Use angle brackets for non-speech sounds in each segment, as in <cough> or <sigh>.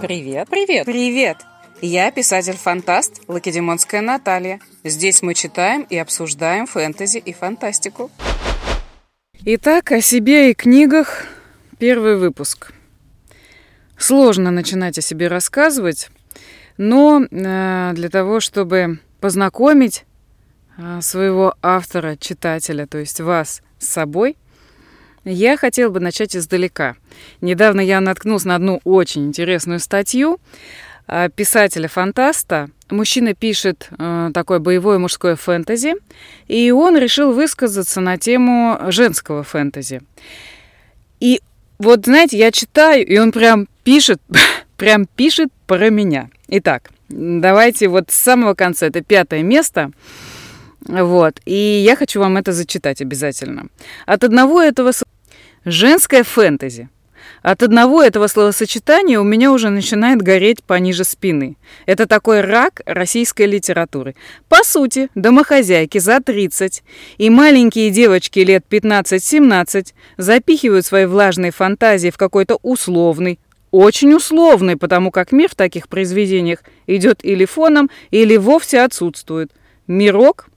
Привет, привет, привет! Я писатель-фантаст Лакедемонская Наталья. Здесь мы читаем и обсуждаем фэнтези и фантастику. Итак, о себе и книгах. Первый выпуск. Сложно начинать о себе рассказывать, но э, для того, чтобы познакомить своего автора, читателя, то есть вас с собой, я хотела бы начать издалека. Недавно я наткнулся на одну очень интересную статью э, писателя-фантаста. Мужчина пишет э, такое боевое мужское фэнтези, и он решил высказаться на тему женского фэнтези. И вот, знаете, я читаю, и он прям пишет <laughs> прям пишет про меня. Итак, давайте вот с самого конца, это пятое место. Вот, и я хочу вам это зачитать обязательно. От одного этого... Женское фэнтези. От одного этого словосочетания у меня уже начинает гореть пониже спины. Это такой рак российской литературы. По сути, домохозяйки за 30 и маленькие девочки лет 15-17 запихивают свои влажные фантазии в какой-то условный, очень условный, потому как мир в таких произведениях идет или фоном, или вовсе отсутствует. Мирок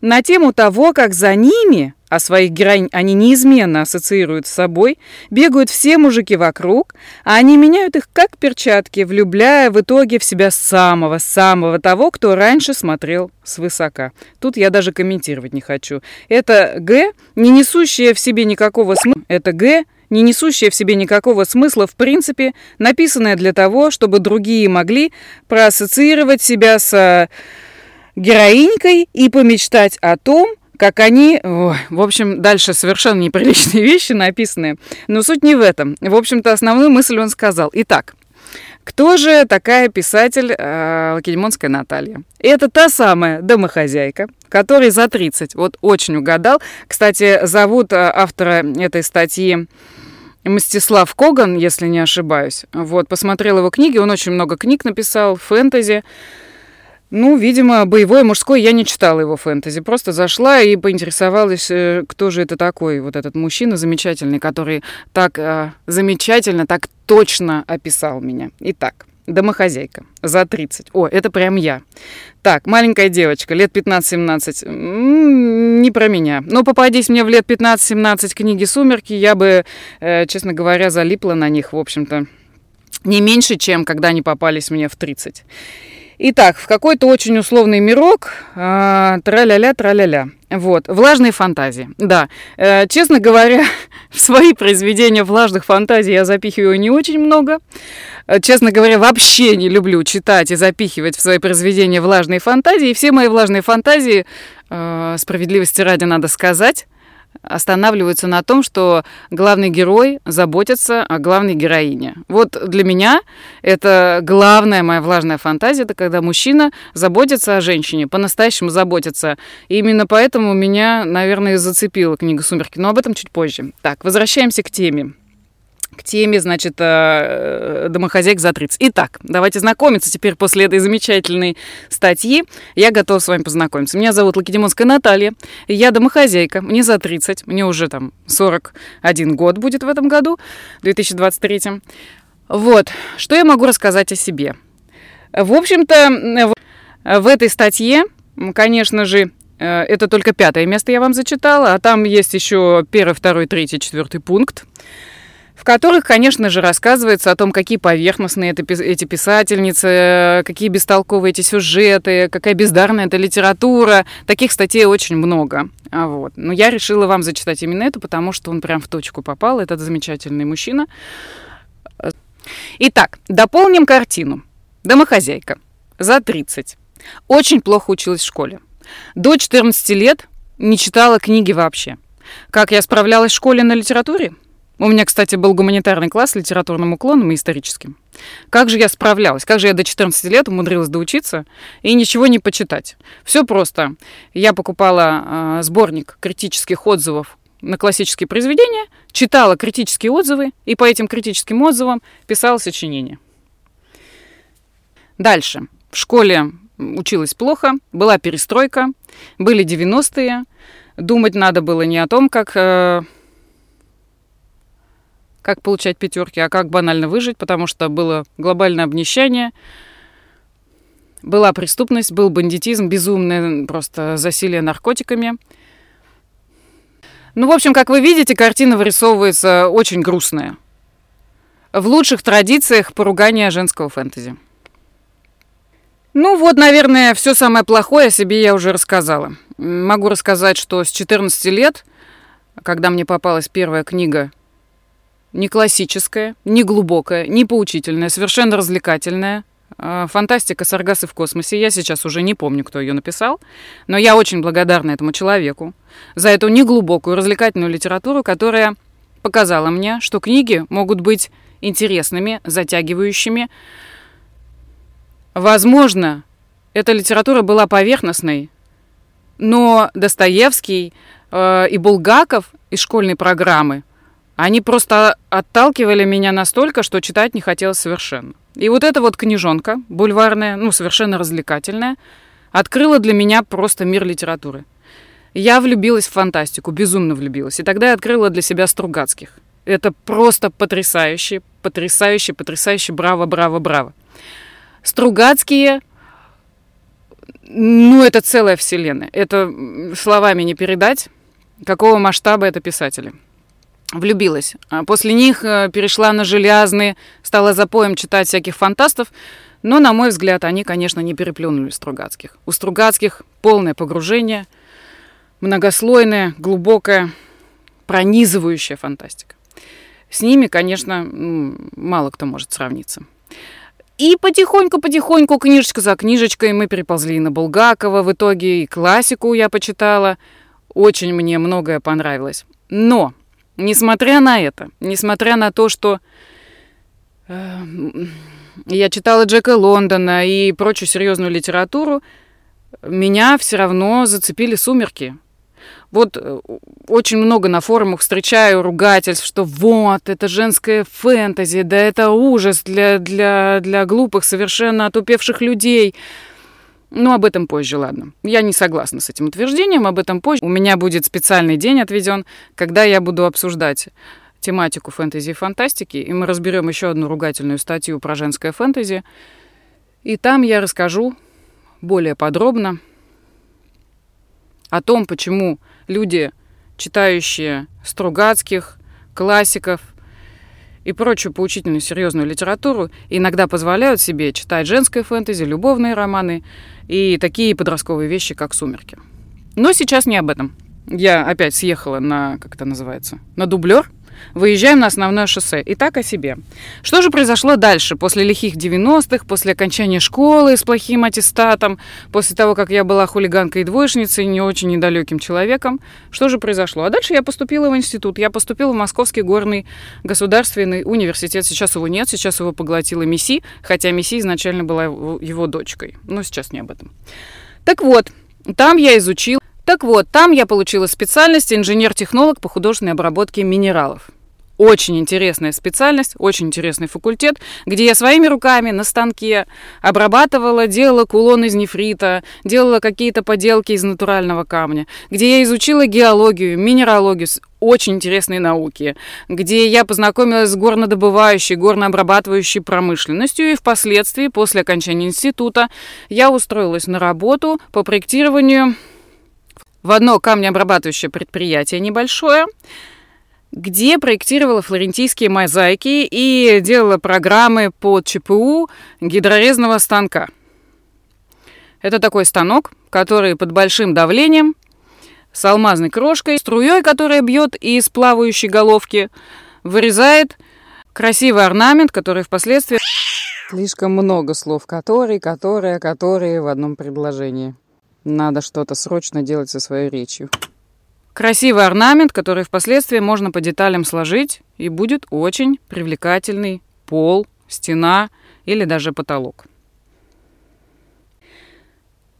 на тему того, как за ними, а своих героинь они неизменно ассоциируют с собой, бегают все мужики вокруг, а они меняют их как перчатки, влюбляя в итоге в себя самого-самого того, кто раньше смотрел свысока. Тут я даже комментировать не хочу. Это Г, не несущее в себе никакого смысла. Это Г, не несущая в себе никакого смысла в принципе, написанная для того, чтобы другие могли проассоциировать себя с героинькой и помечтать о том, как они... Ой, в общем, дальше совершенно неприличные <laughs> вещи написаны. Но суть не в этом. В общем-то, основную мысль он сказал. Итак, кто же такая писатель э, Лакедемонская Наталья? Это та самая домохозяйка, которой за 30. Вот очень угадал. Кстати, зовут э, автора этой статьи Мстислав Коган, если не ошибаюсь. Вот, посмотрел его книги, он очень много книг написал, фэнтези. Ну, видимо, боевое мужское я не читала его фэнтези. Просто зашла и поинтересовалась, э, кто же это такой, вот этот мужчина замечательный, который так э, замечательно, так точно описал меня. Итак, домохозяйка за 30. О, это прям я. Так, маленькая девочка, лет 15-17. Не про меня. Но попадись мне в лет 15-17 книги «Сумерки», я бы, э, честно говоря, залипла на них, в общем-то, не меньше, чем когда они попались мне в 30. Итак, в какой-то очень условный мирок, э, тра-ля-ля, тра-ля-ля. Вот, влажные фантазии. Да, э, честно говоря, <laughs> в свои произведения влажных фантазий я запихиваю не очень много. Э, честно говоря, вообще не люблю читать и запихивать в свои произведения влажные фантазии. И все мои влажные фантазии, э, справедливости ради надо сказать, останавливаются на том, что главный герой заботится о главной героине. Вот для меня это главная моя влажная фантазия, это когда мужчина заботится о женщине, по-настоящему заботится. И именно поэтому меня, наверное, зацепила книга «Сумерки». Но об этом чуть позже. Так, возвращаемся к теме к теме, значит, э, домохозяйк за 30. Итак, давайте знакомиться теперь после этой замечательной статьи. Я готова с вами познакомиться. Меня зовут Лакедемонская Наталья. Я домохозяйка. Мне за 30. Мне уже там 41 год будет в этом году, 2023. Вот. Что я могу рассказать о себе? В общем-то, в этой статье, конечно же, э, это только пятое место я вам зачитала, а там есть еще первый, второй, третий, четвертый пункт которых, конечно же, рассказывается о том, какие поверхностные это, эти писательницы, какие бестолковые эти сюжеты, какая бездарная эта литература. Таких статей очень много. А вот. Но я решила вам зачитать именно это, потому что он прям в точку попал, этот замечательный мужчина. Итак, дополним картину. Домохозяйка. За 30. Очень плохо училась в школе. До 14 лет не читала книги вообще. Как я справлялась в школе на литературе? У меня, кстати, был гуманитарный класс с литературным уклоном и историческим. Как же я справлялась? Как же я до 14 лет умудрилась доучиться и ничего не почитать? Все просто. Я покупала э, сборник критических отзывов на классические произведения, читала критические отзывы и по этим критическим отзывам писала сочинения. Дальше. В школе училась плохо, была перестройка, были 90-е, Думать надо было не о том, как, э, как получать пятерки, а как банально выжить, потому что было глобальное обнищание, была преступность, был бандитизм, безумное просто засилие наркотиками. Ну, в общем, как вы видите, картина вырисовывается очень грустная. В лучших традициях поругания женского фэнтези. Ну вот, наверное, все самое плохое о себе я уже рассказала. Могу рассказать, что с 14 лет, когда мне попалась первая книга, не классическая, не глубокая, не поучительная, совершенно развлекательная, а, фантастика Саргасы в космосе. Я сейчас уже не помню, кто ее написал, но я очень благодарна этому человеку за эту неглубокую развлекательную литературу, которая показала мне, что книги могут быть интересными, затягивающими, Возможно, эта литература была поверхностной, но Достоевский э, и Булгаков из школьной программы, они просто отталкивали меня настолько, что читать не хотелось совершенно. И вот эта вот книжонка, бульварная, ну, совершенно развлекательная, открыла для меня просто мир литературы. Я влюбилась в фантастику, безумно влюбилась. И тогда я открыла для себя Стругацких. Это просто потрясающе, потрясающе, потрясающе, браво, браво, браво. Стругацкие, ну, это целая вселенная. Это словами не передать, какого масштаба это писатели. Влюбилась. А после них э, перешла на железные, стала запоем читать всяких фантастов, но, на мой взгляд, они, конечно, не переплюнули Стругацких. У Стругацких полное погружение, многослойная, глубокая, пронизывающая фантастика. С ними, конечно, мало кто может сравниться. И потихоньку-потихоньку, книжечка за книжечкой, мы переползли на Булгакова. В итоге и классику я почитала. Очень мне многое понравилось. Но, несмотря на это, несмотря на то, что э, я читала Джека Лондона и прочую серьезную литературу, меня все равно зацепили «Сумерки». Вот э, очень много на форумах встречаю ругательств, что вот, это женская фэнтези, да это ужас для, для, для глупых, совершенно отупевших людей. Ну, об этом позже, ладно. Я не согласна с этим утверждением, об этом позже. У меня будет специальный день отведен, когда я буду обсуждать тематику фэнтези и фантастики, и мы разберем еще одну ругательную статью про женское фэнтези. И там я расскажу более подробно о том, почему люди, читающие Стругацких, классиков и прочую поучительную серьезную литературу, иногда позволяют себе читать женское фэнтези, любовные романы и такие подростковые вещи, как «Сумерки». Но сейчас не об этом. Я опять съехала на, как это называется, на дублер, Выезжаем на основное шоссе. И так о себе. Что же произошло дальше, после лихих 90-х, после окончания школы с плохим аттестатом, после того, как я была хулиганкой и двоечницей, не очень недалеким человеком? Что же произошло? А дальше я поступила в институт. Я поступила в Московский горный государственный университет. Сейчас его нет, сейчас его поглотила МИСИ, хотя МИСИ изначально была его дочкой. Но сейчас не об этом. Так вот, там я изучила так вот, там я получила специальность инженер-технолог по художественной обработке минералов. Очень интересная специальность, очень интересный факультет, где я своими руками на станке обрабатывала, делала кулон из нефрита, делала какие-то поделки из натурального камня, где я изучила геологию, минералогию, очень интересные науки, где я познакомилась с горнодобывающей, горнообрабатывающей промышленностью, и впоследствии, после окончания института, я устроилась на работу по проектированию в одно камнеобрабатывающее предприятие небольшое, где проектировала флорентийские мозаики и делала программы под ЧПУ гидрорезного станка. Это такой станок, который под большим давлением, с алмазной крошкой, струей, которая бьет из плавающей головки, вырезает красивый орнамент, который впоследствии... Слишком много слов «который», «которые», «которые» в одном предложении. Надо что-то срочно делать со своей речью. Красивый орнамент, который впоследствии можно по деталям сложить, и будет очень привлекательный пол, стена или даже потолок.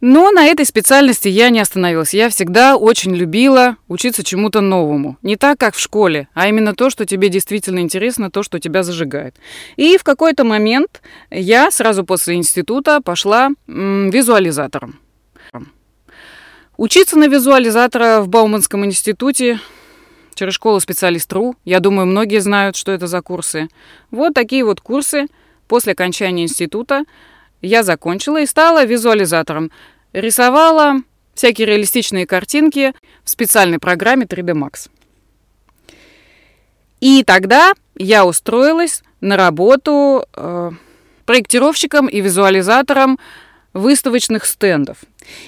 Но на этой специальности я не остановилась. Я всегда очень любила учиться чему-то новому. Не так, как в школе, а именно то, что тебе действительно интересно, то, что тебя зажигает. И в какой-то момент я сразу после института пошла м, визуализатором. Учиться на визуализатора в Бауманском институте через школу специалист.ру. Я думаю, многие знают, что это за курсы. Вот такие вот курсы после окончания института я закончила и стала визуализатором. Рисовала всякие реалистичные картинки в специальной программе 3D Max. И тогда я устроилась на работу э, проектировщиком и визуализатором выставочных стендов.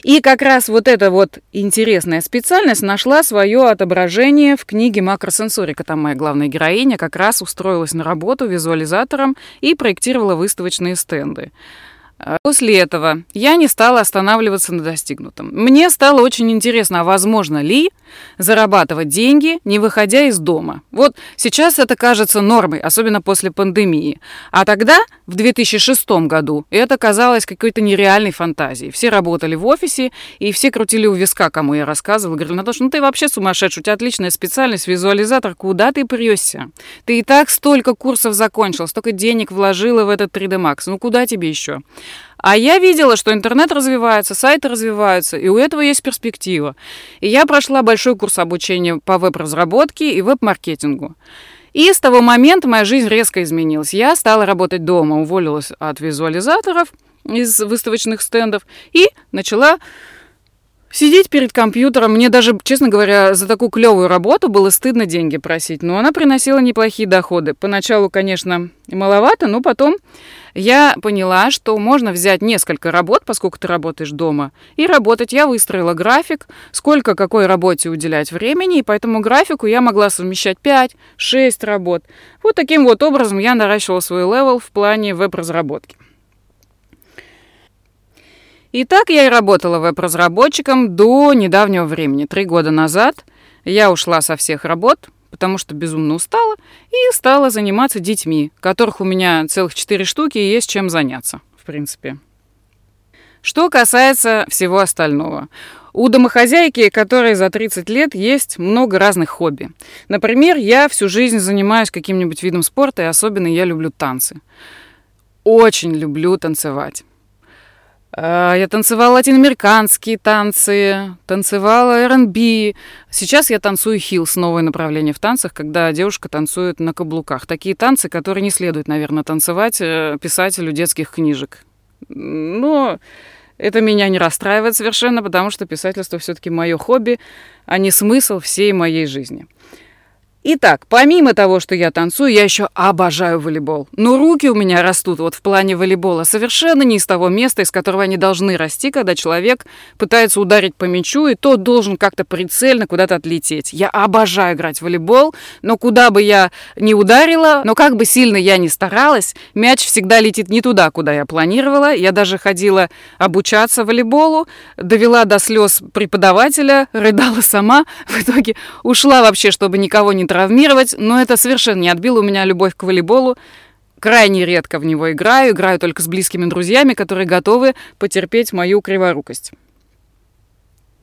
И как раз вот эта вот интересная специальность нашла свое отображение в книге «Макросенсорика». Там моя главная героиня как раз устроилась на работу визуализатором и проектировала выставочные стенды. После этого я не стала останавливаться на достигнутом. Мне стало очень интересно, а возможно ли зарабатывать деньги, не выходя из дома. Вот сейчас это кажется нормой, особенно после пандемии. А тогда, в 2006 году, это казалось какой-то нереальной фантазией. Все работали в офисе, и все крутили у виска, кому я рассказывала. Говорили, Наташа, ну ты вообще сумасшедший, у тебя отличная специальность, визуализатор, куда ты прешься? Ты и так столько курсов закончил, столько денег вложила в этот 3D Max, ну куда тебе еще? А я видела, что интернет развивается, сайты развиваются, и у этого есть перспектива. И я прошла большой курс обучения по веб-разработке и веб-маркетингу. И с того момента моя жизнь резко изменилась. Я стала работать дома, уволилась от визуализаторов из выставочных стендов и начала Сидеть перед компьютером, мне даже, честно говоря, за такую клевую работу было стыдно деньги просить, но она приносила неплохие доходы. Поначалу, конечно, маловато, но потом я поняла, что можно взять несколько работ, поскольку ты работаешь дома, и работать. Я выстроила график, сколько какой работе уделять времени, и по этому графику я могла совмещать 5-6 работ. Вот таким вот образом я наращивала свой level в плане веб-разработки. И так я и работала веб-разработчиком до недавнего времени. Три года назад я ушла со всех работ, потому что безумно устала, и стала заниматься детьми, которых у меня целых четыре штуки, и есть чем заняться, в принципе. Что касается всего остального. У домохозяйки, которой за 30 лет, есть много разных хобби. Например, я всю жизнь занимаюсь каким-нибудь видом спорта, и особенно я люблю танцы. Очень люблю танцевать. Э, я танцевала латиноамериканские танцы, танцевала R&B. Сейчас я танцую хилс, новое направление в танцах, когда девушка танцует на каблуках. Такие танцы, которые не следует, наверное, танцевать э, писателю детских книжек. Но это меня не расстраивает совершенно, потому что писательство все-таки мое хобби, а не смысл всей моей жизни. Итак, помимо того, что я танцую, я еще обожаю волейбол. Но руки у меня растут вот в плане волейбола совершенно не из того места, из которого они должны расти, когда человек пытается ударить по мячу, и тот должен как-то прицельно куда-то отлететь. Я обожаю играть в волейбол, но куда бы я ни ударила, но как бы сильно я ни старалась, мяч всегда летит не туда, куда я планировала. Я даже ходила обучаться волейболу, довела до слез преподавателя, рыдала сама, <laughs> в итоге ушла вообще, чтобы никого не травмировать, но это совершенно не отбило у меня любовь к волейболу. Крайне редко в него играю, играю только с близкими друзьями, которые готовы потерпеть мою криворукость.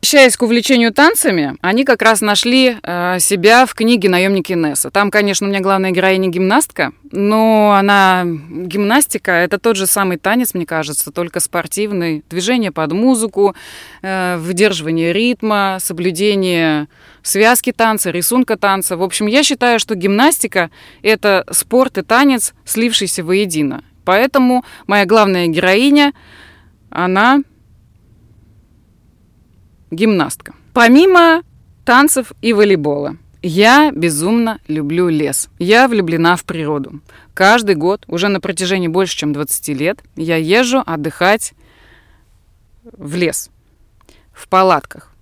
Возвращаясь к увлечению танцами, они как раз нашли э, себя в книге «Наемники Несса». Там, конечно, у меня главная героиня гимнастка, но она гимнастика — это тот же самый танец, мне кажется, только спортивный. Движение под музыку, э, выдерживание ритма, соблюдение связки танца, рисунка танца. В общем, я считаю, что гимнастика — это спорт и танец, слившийся воедино. Поэтому моя главная героиня, она гимнастка. Помимо танцев и волейбола, я безумно люблю лес. Я влюблена в природу. Каждый год, уже на протяжении больше, чем 20 лет, я езжу отдыхать в лес, в палатках.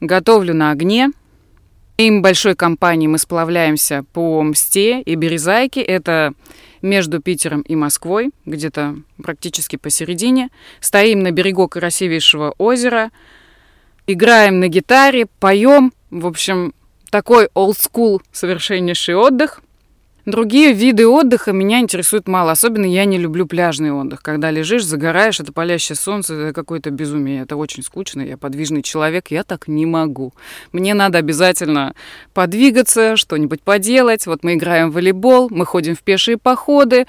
Готовлю на огне. Им большой компанией мы сплавляемся по Мсте и Березайке. Это между Питером и Москвой, где-то практически посередине. Стоим на берегу красивейшего озера – играем на гитаре, поем. В общем, такой school совершеннейший отдых. Другие виды отдыха меня интересуют мало. Особенно я не люблю пляжный отдых. Когда лежишь, загораешь, это палящее солнце, это какое-то безумие. Это очень скучно. Я подвижный человек, я так не могу. Мне надо обязательно подвигаться, что-нибудь поделать. Вот мы играем в волейбол, мы ходим в пешие походы.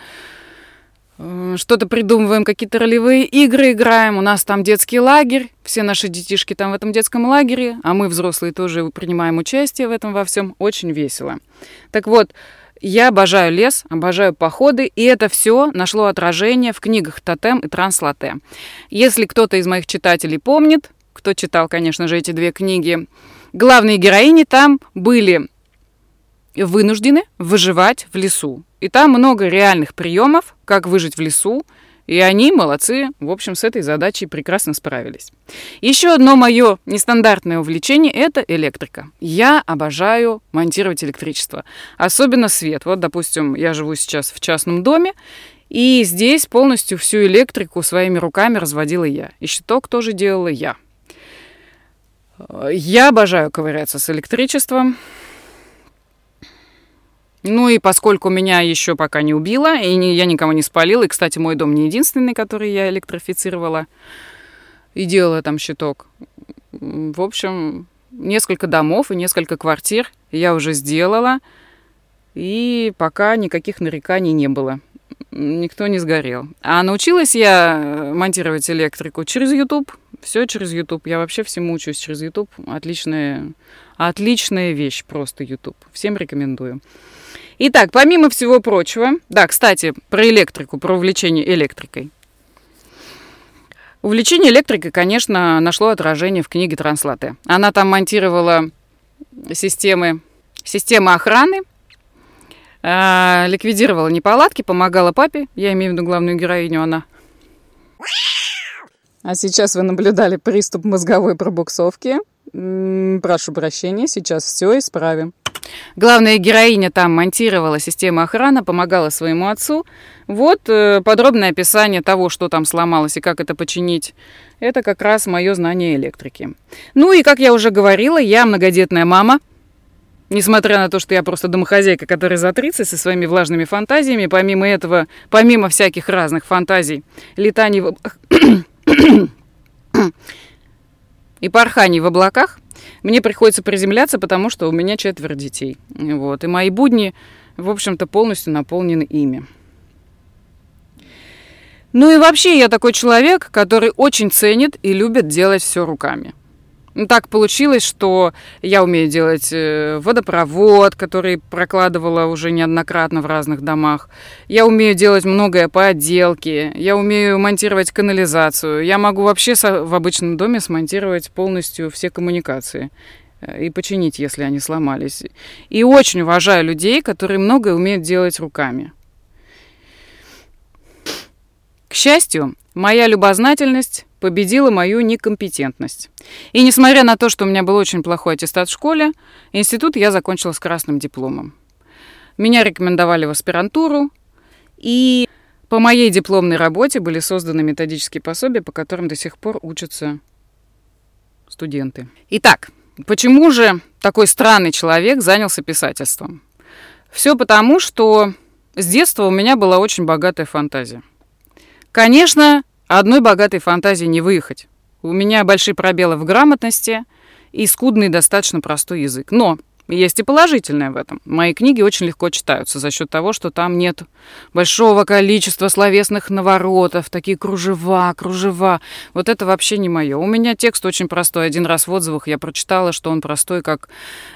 Э, что-то придумываем, какие-то ролевые игры играем. У нас там детский лагерь, все наши детишки там в этом детском лагере, а мы, взрослые, тоже принимаем участие в этом во всем. Очень весело. Так вот, я обожаю лес, обожаю походы, и это все нашло отражение в книгах «Тотем» и «Транслате». Если кто-то из моих читателей помнит, кто читал, конечно же, эти две книги, главные героини там были вынуждены выживать в лесу. И там много реальных приемов, как выжить в лесу, и они, молодцы, в общем, с этой задачей прекрасно справились. Еще одно мое нестандартное увлечение – это электрика. Я обожаю монтировать электричество, особенно свет. Вот, допустим, я живу сейчас в частном доме, и здесь полностью всю электрику своими руками разводила я. И щиток тоже делала я. Я обожаю ковыряться с электричеством. Ну и поскольку меня еще пока не убило, и не, я никого не спалила, и, кстати, мой дом не единственный, который я электрифицировала и делала там щиток. В общем, несколько домов и несколько квартир я уже сделала, и пока никаких нареканий не было. Никто не сгорел. А научилась я монтировать электрику через YouTube. Все через YouTube. Я вообще всему учусь через YouTube. Отличная, отличная вещь просто YouTube. Всем рекомендую. Итак, помимо всего прочего, да, кстати, про электрику, про увлечение электрикой. Увлечение электрикой, конечно, нашло отражение в книге Транслаты. Она там монтировала системы, системы охраны, э, ликвидировала неполадки, помогала папе, я имею в виду главную героиню, она. А сейчас вы наблюдали приступ мозговой пробуксовки. Прошу прощения, сейчас все исправим. Главная героиня там монтировала систему охраны, помогала своему отцу. Вот э, подробное описание того, что там сломалось и как это починить. Это как раз мое знание электрики. Ну и, как я уже говорила, я многодетная мама. Несмотря на то, что я просто домохозяйка, которая за 30 со своими влажными фантазиями, помимо этого, помимо всяких разных фантазий, летаний в... <coughs> и порханий в облаках, мне приходится приземляться, потому что у меня четверо детей. Вот. И мои будни, в общем-то, полностью наполнены ими. Ну и вообще я такой человек, который очень ценит и любит делать все руками. Ну, так получилось, что я умею делать э, водопровод, который прокладывала уже неоднократно в разных домах. Я умею делать многое по отделке. Я умею монтировать канализацию. Я могу вообще в обычном доме смонтировать полностью все коммуникации э, и починить, если они сломались. И очень уважаю людей, которые многое умеют делать руками. К счастью, моя любознательность победила мою некомпетентность. И несмотря на то, что у меня был очень плохой аттестат в школе, институт я закончила с красным дипломом. Меня рекомендовали в аспирантуру, и по моей дипломной работе были созданы методические пособия, по которым до сих пор учатся студенты. Итак, почему же такой странный человек занялся писательством? Все потому, что с детства у меня была очень богатая фантазия. Конечно, Одной богатой фантазии не выехать. У меня большие пробелы в грамотности и скудный достаточно простой язык. Но есть и положительное в этом. Мои книги очень легко читаются за счет того, что там нет большого количества словесных наворотов, такие кружева, кружева. Вот это вообще не мое. У меня текст очень простой. Один раз в отзывах я прочитала, что он простой, как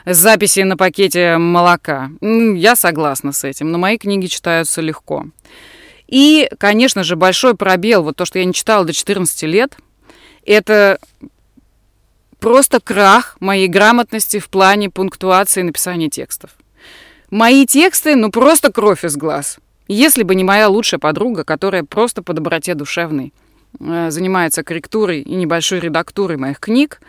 записи на пакете молока. Я согласна с этим, но мои книги читаются легко. И, конечно же, большой пробел, вот то, что я не читала до 14 лет, это просто крах моей грамотности в плане пунктуации и написания текстов. Мои тексты, ну просто кровь из глаз. Если бы не моя лучшая подруга, которая просто по доброте душевной э, занимается корректурой и небольшой редактурой моих книг,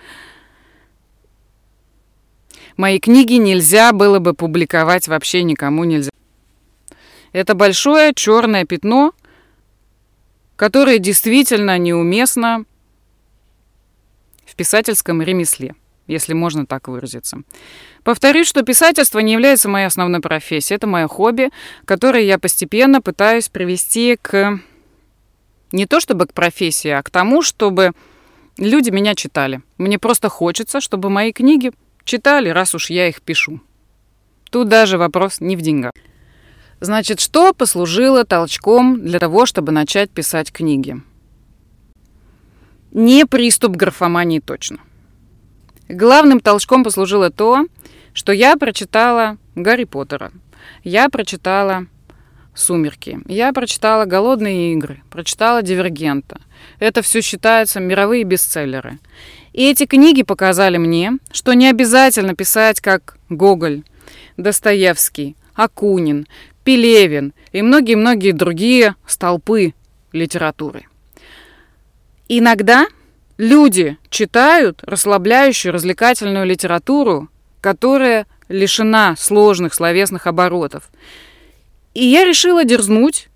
мои книги нельзя было бы публиковать вообще никому нельзя. Это большое черное пятно, которое действительно неуместно в писательском ремесле, если можно так выразиться. Повторюсь, что писательство не является моей основной профессией. Это мое хобби, которое я постепенно пытаюсь привести к не то чтобы к профессии, а к тому, чтобы люди меня читали. Мне просто хочется, чтобы мои книги читали, раз уж я их пишу. Тут даже вопрос не в деньгах. Значит, что послужило толчком для того, чтобы начать писать книги? Не приступ графомании точно. Главным толчком послужило то, что я прочитала Гарри Поттера. Я прочитала «Сумерки». Я прочитала «Голодные игры», прочитала «Дивергента». Это все считаются мировые бестселлеры. И эти книги показали мне, что не обязательно писать как Гоголь, Достоевский, Акунин, Пелевин и многие-многие другие столпы литературы. Иногда люди читают расслабляющую, развлекательную литературу, которая лишена сложных словесных оборотов. И я решила дерзнуть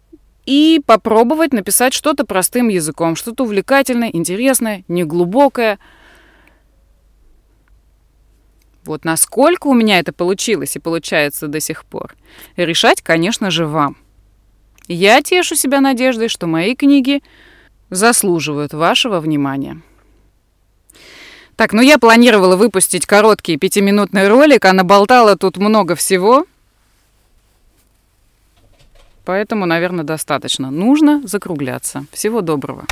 и попробовать написать что-то простым языком, что-то увлекательное, интересное, неглубокое. Вот насколько у меня это получилось и получается до сих пор, решать, конечно же, вам. Я тешу себя надеждой, что мои книги заслуживают вашего внимания. Так, ну я планировала выпустить короткий пятиминутный ролик, а наболтала тут много всего. Поэтому, наверное, достаточно. Нужно закругляться. Всего доброго.